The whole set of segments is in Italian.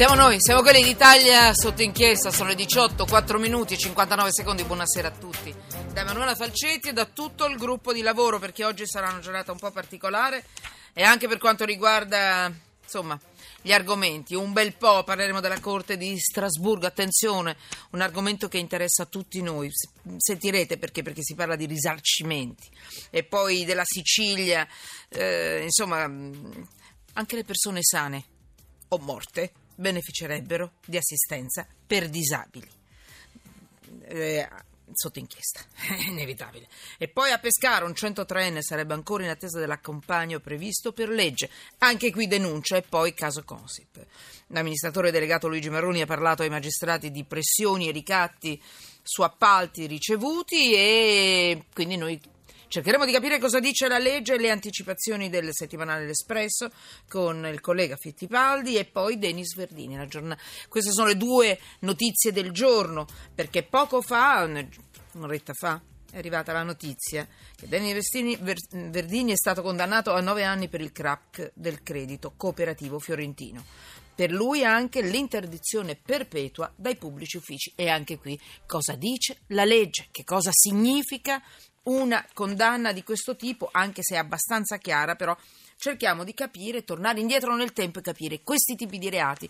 Siamo noi, siamo quelli d'Italia sotto inchiesta, sono le 18, 4 minuti e 59 secondi, buonasera a tutti. Da Emanuela Falcetti e da tutto il gruppo di lavoro, perché oggi sarà una giornata un po' particolare e anche per quanto riguarda, insomma, gli argomenti. Un bel po' parleremo della Corte di Strasburgo, attenzione, un argomento che interessa a tutti noi. Sentirete perché? Perché si parla di risarcimenti. E poi della Sicilia, eh, insomma, anche le persone sane o morte beneficerebbero di assistenza per disabili. Eh, sotto inchiesta, è inevitabile. E poi a Pescara un 103enne sarebbe ancora in attesa dell'accompagno previsto per legge. Anche qui denuncia e poi caso Consip. L'amministratore delegato Luigi Maroni ha parlato ai magistrati di pressioni e ricatti su appalti ricevuti e quindi noi Cercheremo di capire cosa dice la legge e le anticipazioni del settimanale L'Espresso con il collega Fittipaldi e poi Denis Verdini. Queste sono le due notizie del giorno, perché poco fa, un'oretta fa, è arrivata la notizia che Denis Verdini è stato condannato a nove anni per il crack del credito cooperativo fiorentino. Per lui anche l'interdizione perpetua dai pubblici uffici. E anche qui cosa dice la legge? Che cosa significa una condanna di questo tipo, anche se abbastanza chiara, però cerchiamo di capire, tornare indietro nel tempo e capire questi tipi di reati.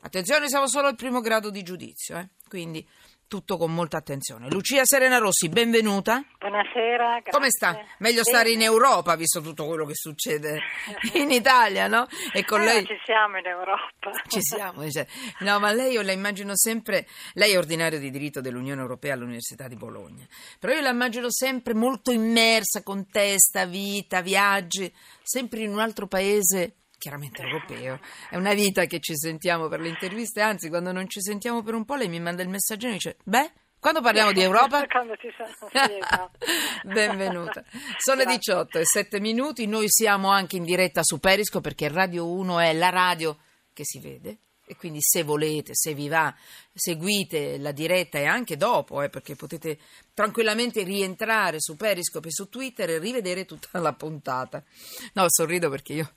Attenzione, siamo solo al primo grado di giudizio, eh? quindi tutto con molta attenzione. Lucia Serena Rossi, benvenuta. Buonasera. Grazie. Come sta? Meglio stare in Europa, visto tutto quello che succede in Italia, no? E con eh, lei... Ci siamo in Europa. Ci siamo, dice. No, ma lei io la immagino sempre... Lei è ordinario di diritto dell'Unione Europea all'Università di Bologna, però io la immagino sempre molto immersa, con testa, vita, viaggi, sempre in un altro paese chiaramente europeo. È una vita che ci sentiamo per le interviste, anzi quando non ci sentiamo per un po' lei mi manda il messaggino e dice, beh, quando parliamo di Europa? Quando ci sono. Esatto. Benvenuta. Sono le 18 e 7 minuti, noi siamo anche in diretta su Perisco perché Radio 1 è la radio che si vede. E quindi se volete, se vi va, seguite la diretta e anche dopo, eh, perché potete tranquillamente rientrare su Periscope e su Twitter e rivedere tutta la puntata. No, sorrido perché io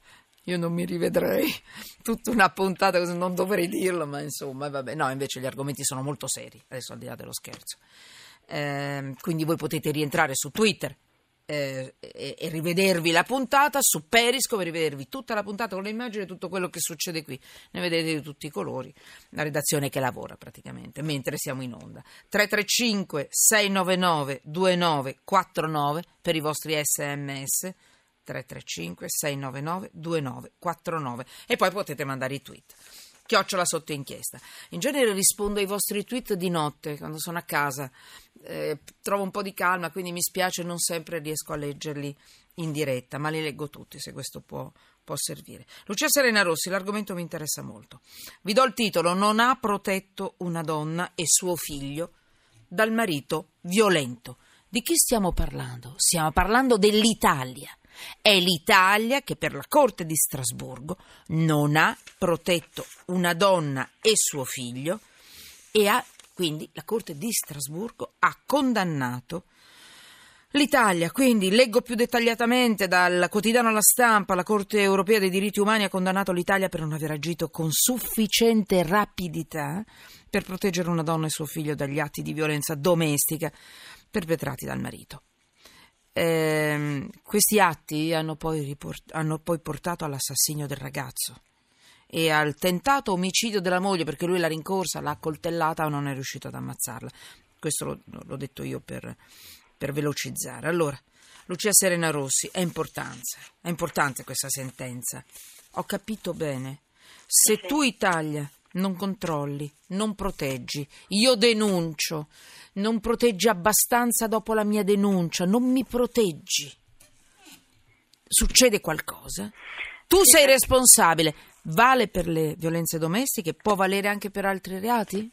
io non mi rivedrei tutta una puntata non dovrei dirlo, ma insomma, vabbè. No, invece gli argomenti sono molto seri, adesso al di là dello scherzo. Eh, quindi voi potete rientrare su Twitter eh, e, e, rivedervi la puntata, su Periscope, rivedervi tutta la puntata con le immagini e tutto quello che succede qui. Ne vedete di tutti i colori, la redazione che lavora praticamente, mentre siamo in onda. 335 699 2949 per i vostri sms 335 699 2949 e poi potete mandare i tweet. Chiocciola sotto inchiesta. In genere rispondo ai vostri tweet di notte quando sono a casa. Eh, trovo un po' di calma, quindi mi spiace, non sempre riesco a leggerli in diretta, ma li leggo tutti se questo può, può servire. Lucia Serena Rossi, l'argomento mi interessa molto. Vi do il titolo: Non ha protetto una donna e suo figlio dal marito violento. Di chi stiamo parlando? Stiamo parlando dell'Italia. È l'Italia che per la Corte di Strasburgo non ha protetto una donna e suo figlio e ha quindi la Corte di Strasburgo ha condannato L'Italia, quindi, leggo più dettagliatamente dal quotidiano La Stampa, la Corte europea dei diritti umani ha condannato l'Italia per non aver agito con sufficiente rapidità per proteggere una donna e suo figlio dagli atti di violenza domestica perpetrati dal marito. Eh, questi atti hanno poi, riport- hanno poi portato all'assassinio del ragazzo e al tentato omicidio della moglie perché lui l'ha rincorsa, l'ha coltellata o non è riuscito ad ammazzarla. Questo lo, l'ho detto io per, per velocizzare. Allora, Lucia Serena Rossi, è importante, è importante questa sentenza. Ho capito bene. Se tu Italia non controlli, non proteggi, io denuncio, non proteggi abbastanza dopo la mia denuncia, non mi proteggi. Succede qualcosa? Tu sei responsabile. Vale per le violenze domestiche? Può valere anche per altri reati?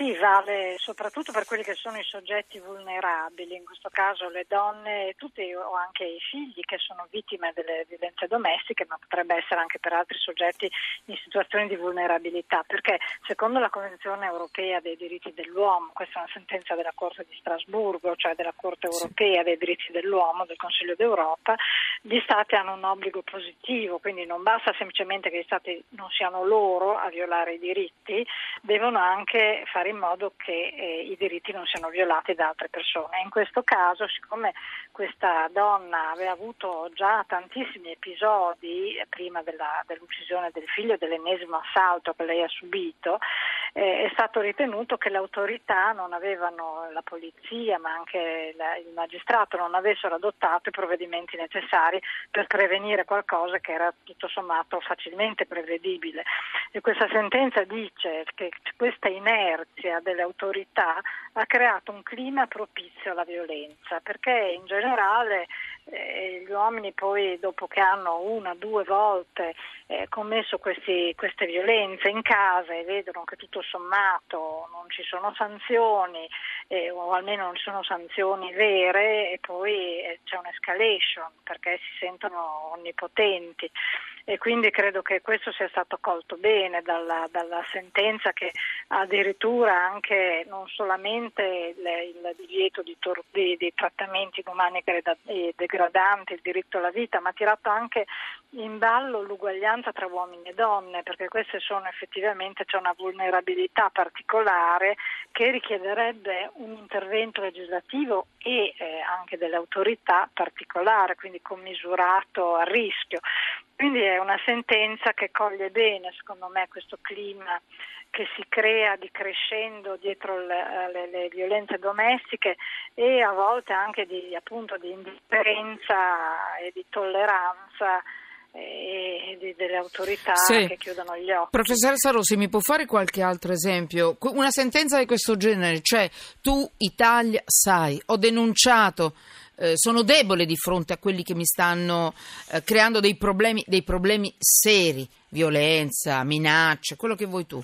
Sì, vale soprattutto per quelli che sono i soggetti vulnerabili, in questo caso le donne tutti, o anche i figli che sono vittime delle violenze domestiche, ma potrebbe essere anche per altri soggetti in situazioni di vulnerabilità, perché secondo la Convenzione europea dei diritti dell'uomo, questa è una sentenza della Corte di Strasburgo, cioè della Corte europea dei diritti dell'uomo, del Consiglio d'Europa, gli Stati hanno un obbligo positivo, quindi non basta semplicemente che gli Stati non siano loro a violare i diritti, devono anche fare in modo che eh, i diritti non siano violati da altre persone. In questo caso, siccome questa donna aveva avuto già tantissimi episodi eh, prima della, dell'uccisione del figlio, dell'ennesimo assalto che lei ha subito, eh, è stato ritenuto che le autorità non avevano, la polizia ma anche la, il magistrato non avessero adottato i provvedimenti necessari per prevenire qualcosa che era tutto sommato facilmente prevedibile. E questa sentenza dice che questa inerzia delle autorità ha creato un clima propizio alla violenza, perché in generale eh, gli uomini poi dopo che hanno una, due volte eh, commesso questi, queste violenze in casa e vedono che tutto sommato non ci sono sanzioni eh, o almeno non ci sono sanzioni vere e poi eh, c'è un'escalation perché si sentono onnipotenti e quindi credo che questo sia stato colto bene dalla, dalla sentenza che addirittura anche non solamente il, il divieto di, tor- di, di, trattamenti inumani e degradanti, il diritto alla vita, ma ha tirato anche in ballo l'uguaglianza tra uomini e donne, perché queste sono effettivamente c'è una vulnerabilità particolare che richiederebbe un intervento legislativo e eh, anche delle autorità particolare, quindi commisurato a rischio. Quindi è una sentenza che coglie bene, secondo me, questo clima che si crea di crescendo dietro le, le, le violenze domestiche e a volte anche di, appunto, di indifferenza e di tolleranza e di, delle autorità sì. che chiudono gli occhi. Professoressa Rossi, mi può fare qualche altro esempio? Una sentenza di questo genere, cioè tu Italia sai, ho denunciato eh, sono debole di fronte a quelli che mi stanno eh, creando dei problemi, dei problemi seri, violenza, minacce, quello che vuoi tu.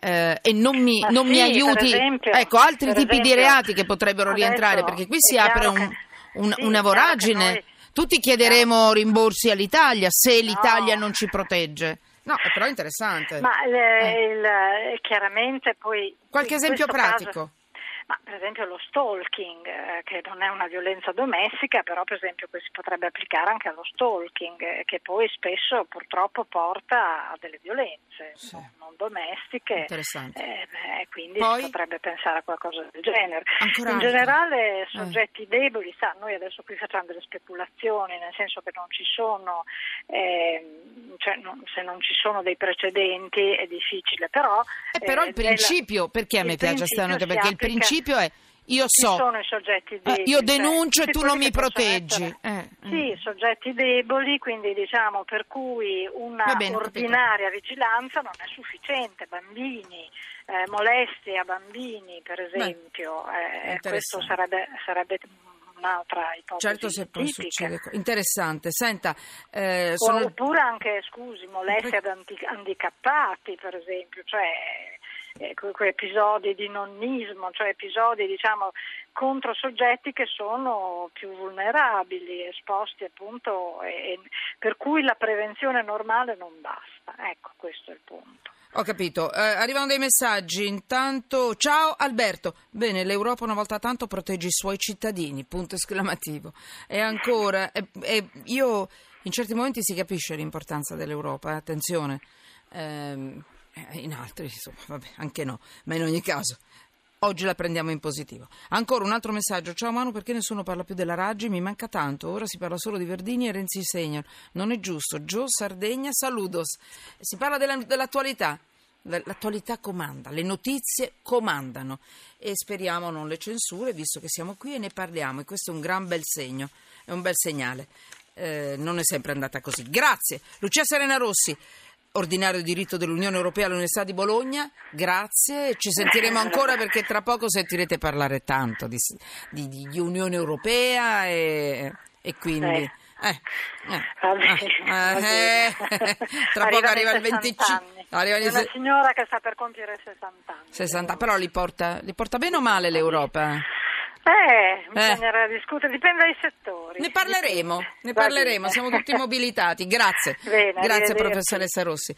Eh, e non mi, non sì, mi aiuti, esempio, ecco, altri tipi esempio, di reati che potrebbero rientrare, perché qui si apre un, un, sì, una voragine. Noi, Tutti chiederemo rimborsi all'Italia se l'Italia non ci protegge. No, però è interessante. Ma il, eh. il, chiaramente poi... Qualche esempio pratico? Caso, ma per esempio lo stalking, eh, che non è una violenza domestica, però per esempio si potrebbe applicare anche allo stalking, eh, che poi spesso purtroppo porta a delle violenze sì. non, non, domestiche. Interessante. Eh, quindi poi, si potrebbe pensare a qualcosa del genere. In altro. generale eh. soggetti deboli, sa, noi adesso qui facciamo delle speculazioni, nel senso che non ci sono, ehm, cioè non, se non ci sono dei precedenti è difficile, però... Eh, però il principio, nella, perché a me piace stanotte? Perché il principio principio è io so, sono i soggetti deboli, io denuncio cioè, e tu non mi proteggi. Eh, sì, mm. soggetti deboli, quindi diciamo per cui una bene, ordinaria vigilanza non è sufficiente. Bambini, eh, molestie a bambini, per esempio, eh, questo sarebbe, sarebbe un'altra ipotesi. Certo, se poi succede. Interessante. Senta, eh, sono... Oppure anche, scusi, molestie ad handicappati, per esempio, cioè eh, episodi di nonnismo, cioè episodi diciamo, contro soggetti che sono più vulnerabili, esposti appunto, e, per cui la prevenzione normale non basta. Ecco, questo è il punto. Ho capito, eh, arrivano dei messaggi. Intanto, ciao Alberto. Bene, l'Europa una volta tanto protegge i suoi cittadini. Punto esclamativo. E ancora, eh, eh, io in certi momenti si capisce l'importanza dell'Europa, eh, attenzione. Eh, in altri, insomma, vabbè, anche no, ma in ogni caso. Oggi la prendiamo in positivo. Ancora un altro messaggio. Ciao Manu, perché nessuno parla più della Raggi? Mi manca tanto. Ora si parla solo di Verdini e Renzi Senior. Non è giusto. Gio Sardegna, saludos. Si parla della, dell'attualità. L'attualità comanda, le notizie comandano e speriamo non le censure, visto che siamo qui e ne parliamo. E questo è un gran bel segno, è un bel segnale. Eh, non è sempre andata così. Grazie. Lucia Serena Rossi ordinario diritto dell'Unione Europea all'Università di Bologna. Grazie, ci sentiremo ancora perché tra poco sentirete parlare tanto di, di, di Unione Europea e, e quindi... Eh, eh, Vabbè, eh, eh, tra poco arriva il 25. Arrivano i È una se- signora che sta per compiere 60 anni. 60, però li porta, li porta bene o male l'Europa? Eh, bisognerà discutere, dipende dai settori. Ne parleremo, ne parleremo, siamo tutti mobilitati. Grazie. Bene, Grazie professoressa Rossi.